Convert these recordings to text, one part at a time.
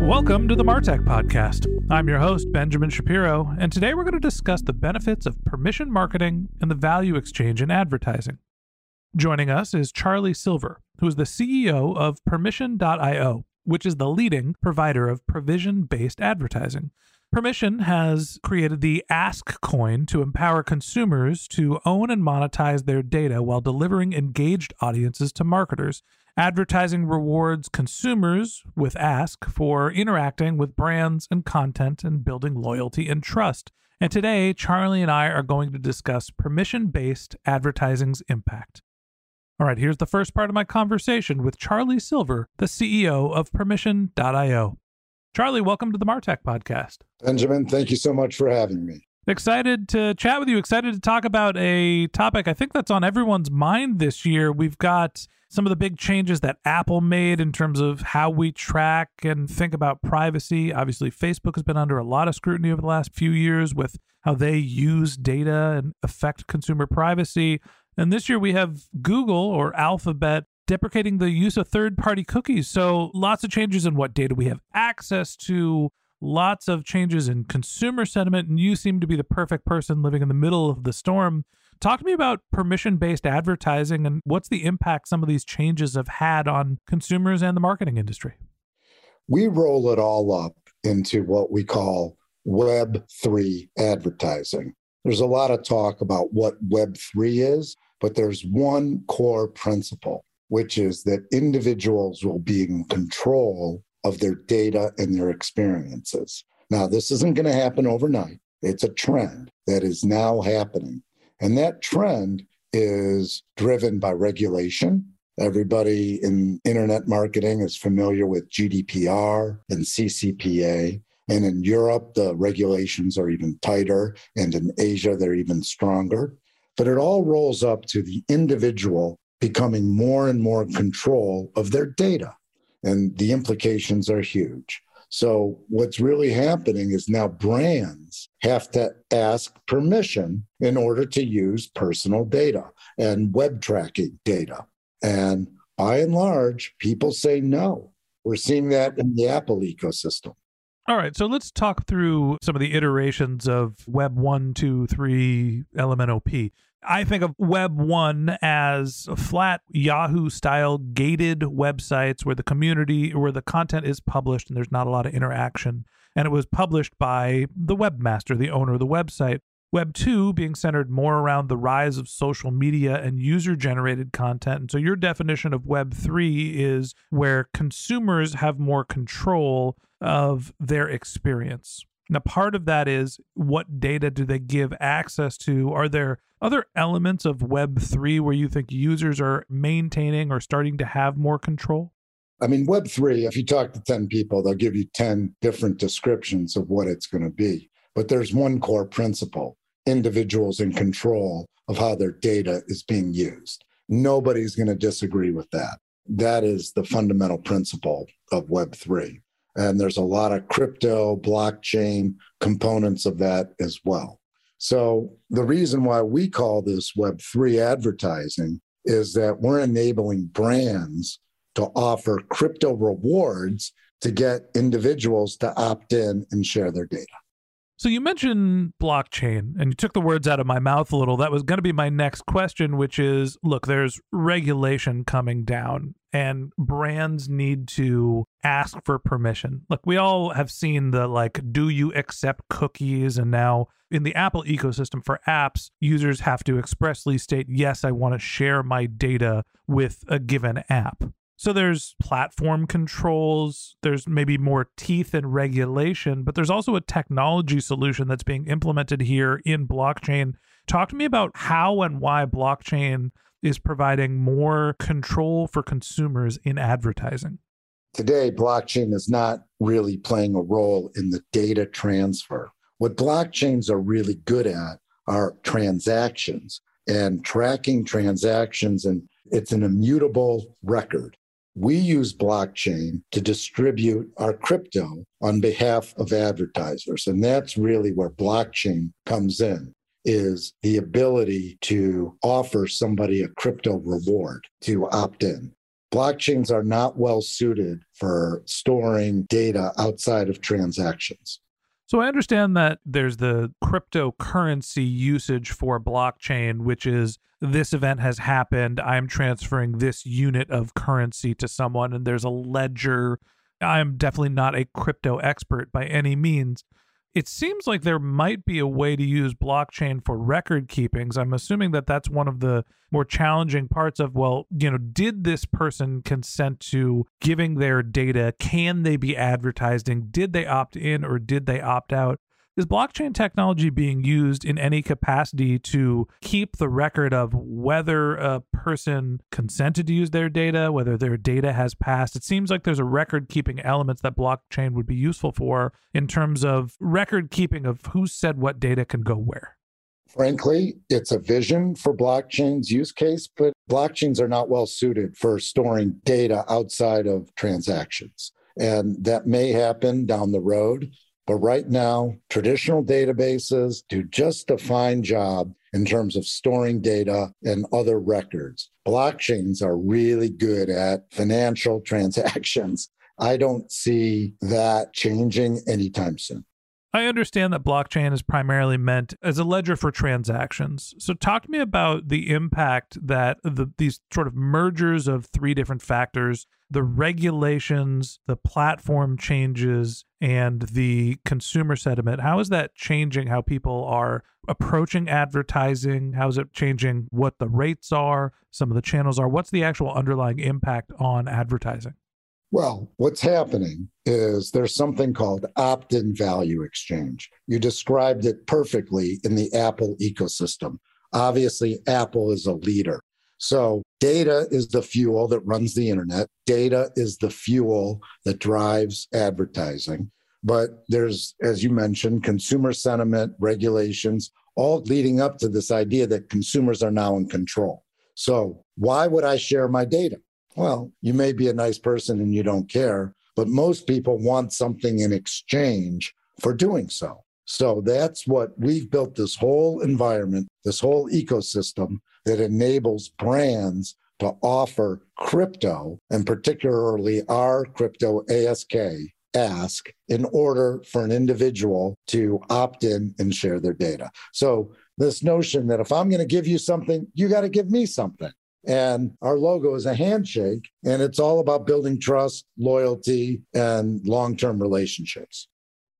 Welcome to the Martech Podcast. I'm your host, Benjamin Shapiro, and today we're going to discuss the benefits of permission marketing and the value exchange in advertising. Joining us is Charlie Silver, who is the CEO of Permission.io, which is the leading provider of permission based advertising. Permission has created the Ask coin to empower consumers to own and monetize their data while delivering engaged audiences to marketers. Advertising rewards consumers with Ask for interacting with brands and content and building loyalty and trust. And today, Charlie and I are going to discuss permission based advertising's impact. All right, here's the first part of my conversation with Charlie Silver, the CEO of Permission.io. Charlie, welcome to the Martech podcast. Benjamin, thank you so much for having me. Excited to chat with you. Excited to talk about a topic I think that's on everyone's mind this year. We've got some of the big changes that Apple made in terms of how we track and think about privacy. Obviously, Facebook has been under a lot of scrutiny over the last few years with how they use data and affect consumer privacy. And this year we have Google or Alphabet deprecating the use of third party cookies. So, lots of changes in what data we have access to, lots of changes in consumer sentiment. And you seem to be the perfect person living in the middle of the storm. Talk to me about permission based advertising and what's the impact some of these changes have had on consumers and the marketing industry. We roll it all up into what we call Web3 advertising. There's a lot of talk about what Web3 is, but there's one core principle which is that individuals will be in control of their data and their experiences. Now, this isn't going to happen overnight. It's a trend that is now happening. And that trend is driven by regulation. Everybody in internet marketing is familiar with GDPR and CCPA. And in Europe, the regulations are even tighter. And in Asia, they're even stronger. But it all rolls up to the individual becoming more and more control of their data. And the implications are huge. So, what's really happening is now brands have to ask permission in order to use personal data and web tracking data. And by and large, people say no. We're seeing that in the Apple ecosystem. All right, so let's talk through some of the iterations of Web 1, 2, 3, LMNOP. I think of Web 1 as flat Yahoo style gated websites where the community, where the content is published and there's not a lot of interaction. And it was published by the webmaster, the owner of the website. Web 2 being centered more around the rise of social media and user generated content. And so your definition of Web 3 is where consumers have more control of their experience. Now, part of that is what data do they give access to? Are there other elements of Web3 where you think users are maintaining or starting to have more control? I mean, Web3, if you talk to 10 people, they'll give you 10 different descriptions of what it's going to be. But there's one core principle individuals in control of how their data is being used. Nobody's going to disagree with that. That is the fundamental principle of Web3. And there's a lot of crypto, blockchain components of that as well. So, the reason why we call this Web3 advertising is that we're enabling brands to offer crypto rewards to get individuals to opt in and share their data. So you mentioned blockchain and you took the words out of my mouth a little. That was going to be my next question, which is look, there's regulation coming down and brands need to ask for permission. Look, we all have seen the like, do you accept cookies? And now in the Apple ecosystem for apps, users have to expressly state, yes, I want to share my data with a given app. So there's platform controls, there's maybe more teeth and regulation, but there's also a technology solution that's being implemented here in blockchain. Talk to me about how and why blockchain is providing more control for consumers in advertising. Today, blockchain is not really playing a role in the data transfer. What blockchains are really good at are transactions and tracking transactions, and it's an immutable record we use blockchain to distribute our crypto on behalf of advertisers. And that's really where blockchain comes in is the ability to offer somebody a crypto reward to opt in. Blockchains are not well suited for storing data outside of transactions. So I understand that there's the cryptocurrency usage for blockchain, which is this event has happened. I'm transferring this unit of currency to someone, and there's a ledger. I'm definitely not a crypto expert by any means it seems like there might be a way to use blockchain for record keepings. I'm assuming that that's one of the more challenging parts of, well, you know, did this person consent to giving their data? Can they be advertising? Did they opt in or did they opt out? Is blockchain technology being used in any capacity to keep the record of whether a person consented to use their data, whether their data has passed? It seems like there's a record keeping elements that blockchain would be useful for in terms of record keeping of who said what data can go where. Frankly, it's a vision for blockchain's use case, but blockchains are not well suited for storing data outside of transactions. And that may happen down the road. But right now, traditional databases do just a fine job in terms of storing data and other records. Blockchains are really good at financial transactions. I don't see that changing anytime soon. I understand that blockchain is primarily meant as a ledger for transactions. So, talk to me about the impact that the, these sort of mergers of three different factors the regulations, the platform changes, and the consumer sentiment. How is that changing how people are approaching advertising? How is it changing what the rates are, some of the channels are? What's the actual underlying impact on advertising? Well, what's happening is there's something called opt in value exchange. You described it perfectly in the Apple ecosystem. Obviously, Apple is a leader. So, data is the fuel that runs the internet, data is the fuel that drives advertising. But there's, as you mentioned, consumer sentiment, regulations, all leading up to this idea that consumers are now in control. So, why would I share my data? Well, you may be a nice person and you don't care, but most people want something in exchange for doing so. So that's what we've built this whole environment, this whole ecosystem that enables brands to offer crypto and particularly our crypto ASK ask in order for an individual to opt in and share their data. So this notion that if I'm going to give you something, you got to give me something. And our logo is a handshake, and it's all about building trust, loyalty, and long term relationships.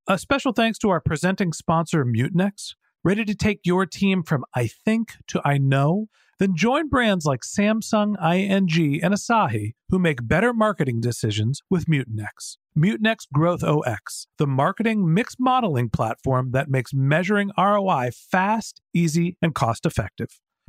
A special thanks to our presenting sponsor, Mutinex. Ready to take your team from I think to I know? Then join brands like Samsung, ING, and Asahi who make better marketing decisions with Mutinex. Mutinex GrowthOS, the marketing mix modeling platform that makes measuring ROI fast, easy, and cost effective.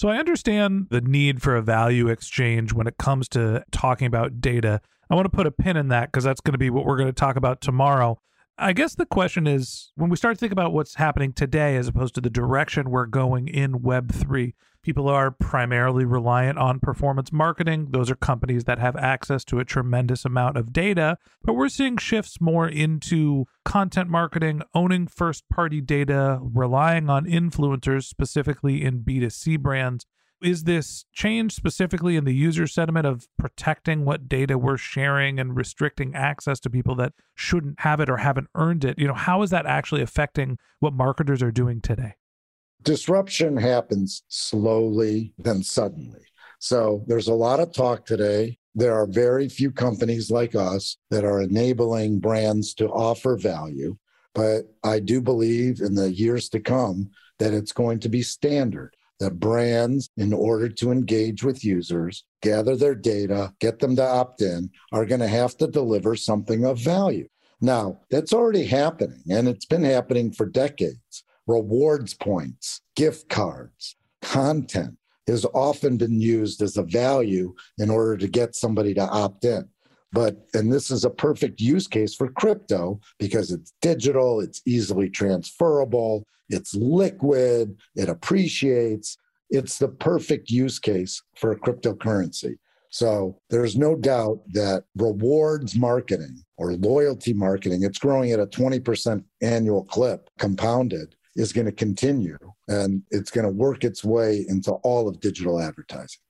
So I understand the need for a value exchange when it comes to talking about data. I want to put a pin in that because that's going to be what we're going to talk about tomorrow. I guess the question is when we start to think about what's happening today as opposed to the direction we're going in Web3, people are primarily reliant on performance marketing. Those are companies that have access to a tremendous amount of data, but we're seeing shifts more into content marketing, owning first party data, relying on influencers, specifically in B2C brands is this change specifically in the user sentiment of protecting what data we're sharing and restricting access to people that shouldn't have it or haven't earned it? You know, how is that actually affecting what marketers are doing today? Disruption happens slowly, then suddenly. So there's a lot of talk today. There are very few companies like us that are enabling brands to offer value. But I do believe in the years to come that it's going to be standard that brands, in order to engage with users, gather their data, get them to opt in, are going to have to deliver something of value. Now, that's already happening, and it's been happening for decades. Rewards points, gift cards, content has often been used as a value in order to get somebody to opt in. But, and this is a perfect use case for crypto because it's digital, it's easily transferable, it's liquid, it appreciates. It's the perfect use case for a cryptocurrency. So there's no doubt that rewards marketing or loyalty marketing, it's growing at a 20% annual clip compounded, is going to continue and it's going to work its way into all of digital advertising.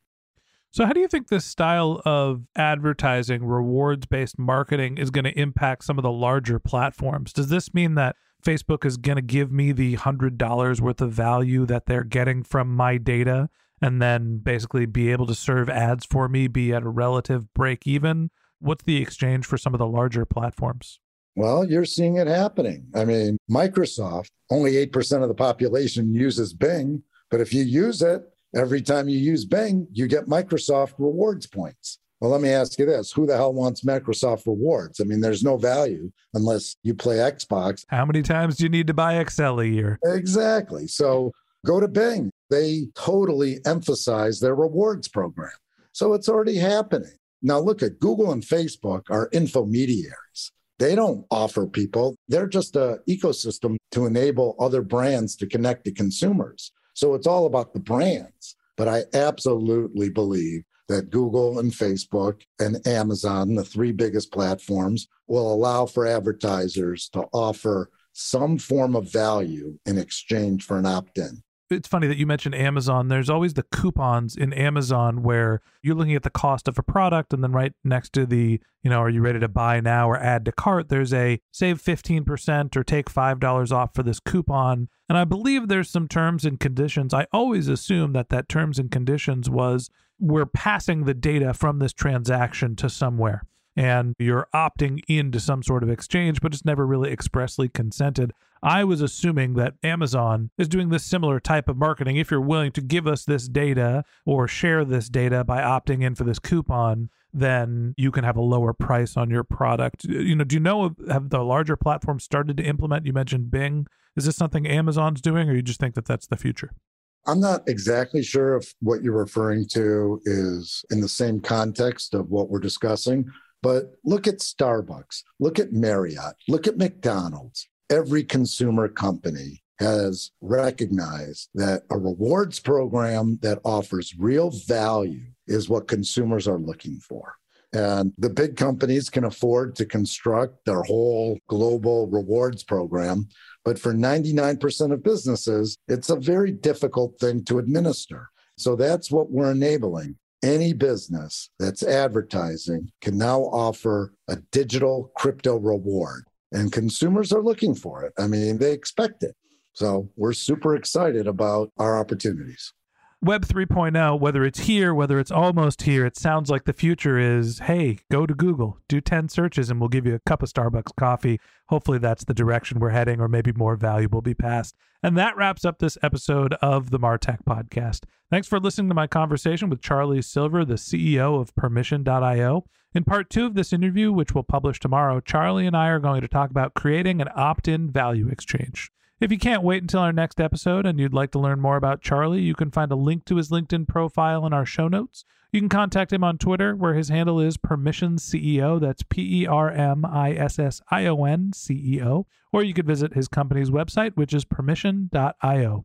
So, how do you think this style of advertising, rewards based marketing, is going to impact some of the larger platforms? Does this mean that Facebook is going to give me the $100 worth of value that they're getting from my data and then basically be able to serve ads for me, be at a relative break even? What's the exchange for some of the larger platforms? Well, you're seeing it happening. I mean, Microsoft, only 8% of the population uses Bing, but if you use it, every time you use Bing, you get Microsoft rewards points. Well, let me ask you this who the hell wants Microsoft rewards? I mean, there's no value unless you play Xbox. How many times do you need to buy Excel a year? Exactly. So go to Bing. They totally emphasize their rewards program. So it's already happening. Now, look at Google and Facebook are infomediaries. They don't offer people, they're just an ecosystem to enable other brands to connect to consumers. So it's all about the brands. But I absolutely believe that Google and Facebook and Amazon, the three biggest platforms, will allow for advertisers to offer some form of value in exchange for an opt in it's funny that you mentioned Amazon. There's always the coupons in Amazon where you're looking at the cost of a product and then right next to the, you know, are you ready to buy now or add to cart, there's a save 15% or take $5 off for this coupon. And I believe there's some terms and conditions. I always assume that that terms and conditions was we're passing the data from this transaction to somewhere and you're opting into some sort of exchange, but it's never really expressly consented. I was assuming that Amazon is doing this similar type of marketing. If you're willing to give us this data or share this data by opting in for this coupon, then you can have a lower price on your product. Uh, you know, do you know have the larger platforms started to implement? You mentioned Bing. Is this something Amazon's doing, or you just think that that's the future? I'm not exactly sure if what you're referring to is in the same context of what we're discussing, but look at Starbucks, look at Marriott, look at McDonald's every consumer company has recognized that a rewards program that offers real value is what consumers are looking for. And the big companies can afford to construct their whole global rewards program. But for 99% of businesses, it's a very difficult thing to administer. So that's what we're enabling. Any business that's advertising can now offer a digital crypto reward, and consumers are looking for it. I mean, they expect it. So we're super excited about our opportunities. Web 3.0, whether it's here, whether it's almost here, it sounds like the future is hey, go to Google, do 10 searches, and we'll give you a cup of Starbucks coffee. Hopefully, that's the direction we're heading, or maybe more value will be passed. And that wraps up this episode of the Martech podcast. Thanks for listening to my conversation with Charlie Silver, the CEO of Permission.io. In part two of this interview, which we'll publish tomorrow, Charlie and I are going to talk about creating an opt in value exchange. If you can't wait until our next episode and you'd like to learn more about Charlie, you can find a link to his LinkedIn profile in our show notes. You can contact him on Twitter, where his handle is Permission CEO. That's P E R M I S S I O N C E O. Or you could visit his company's website, which is permission.io.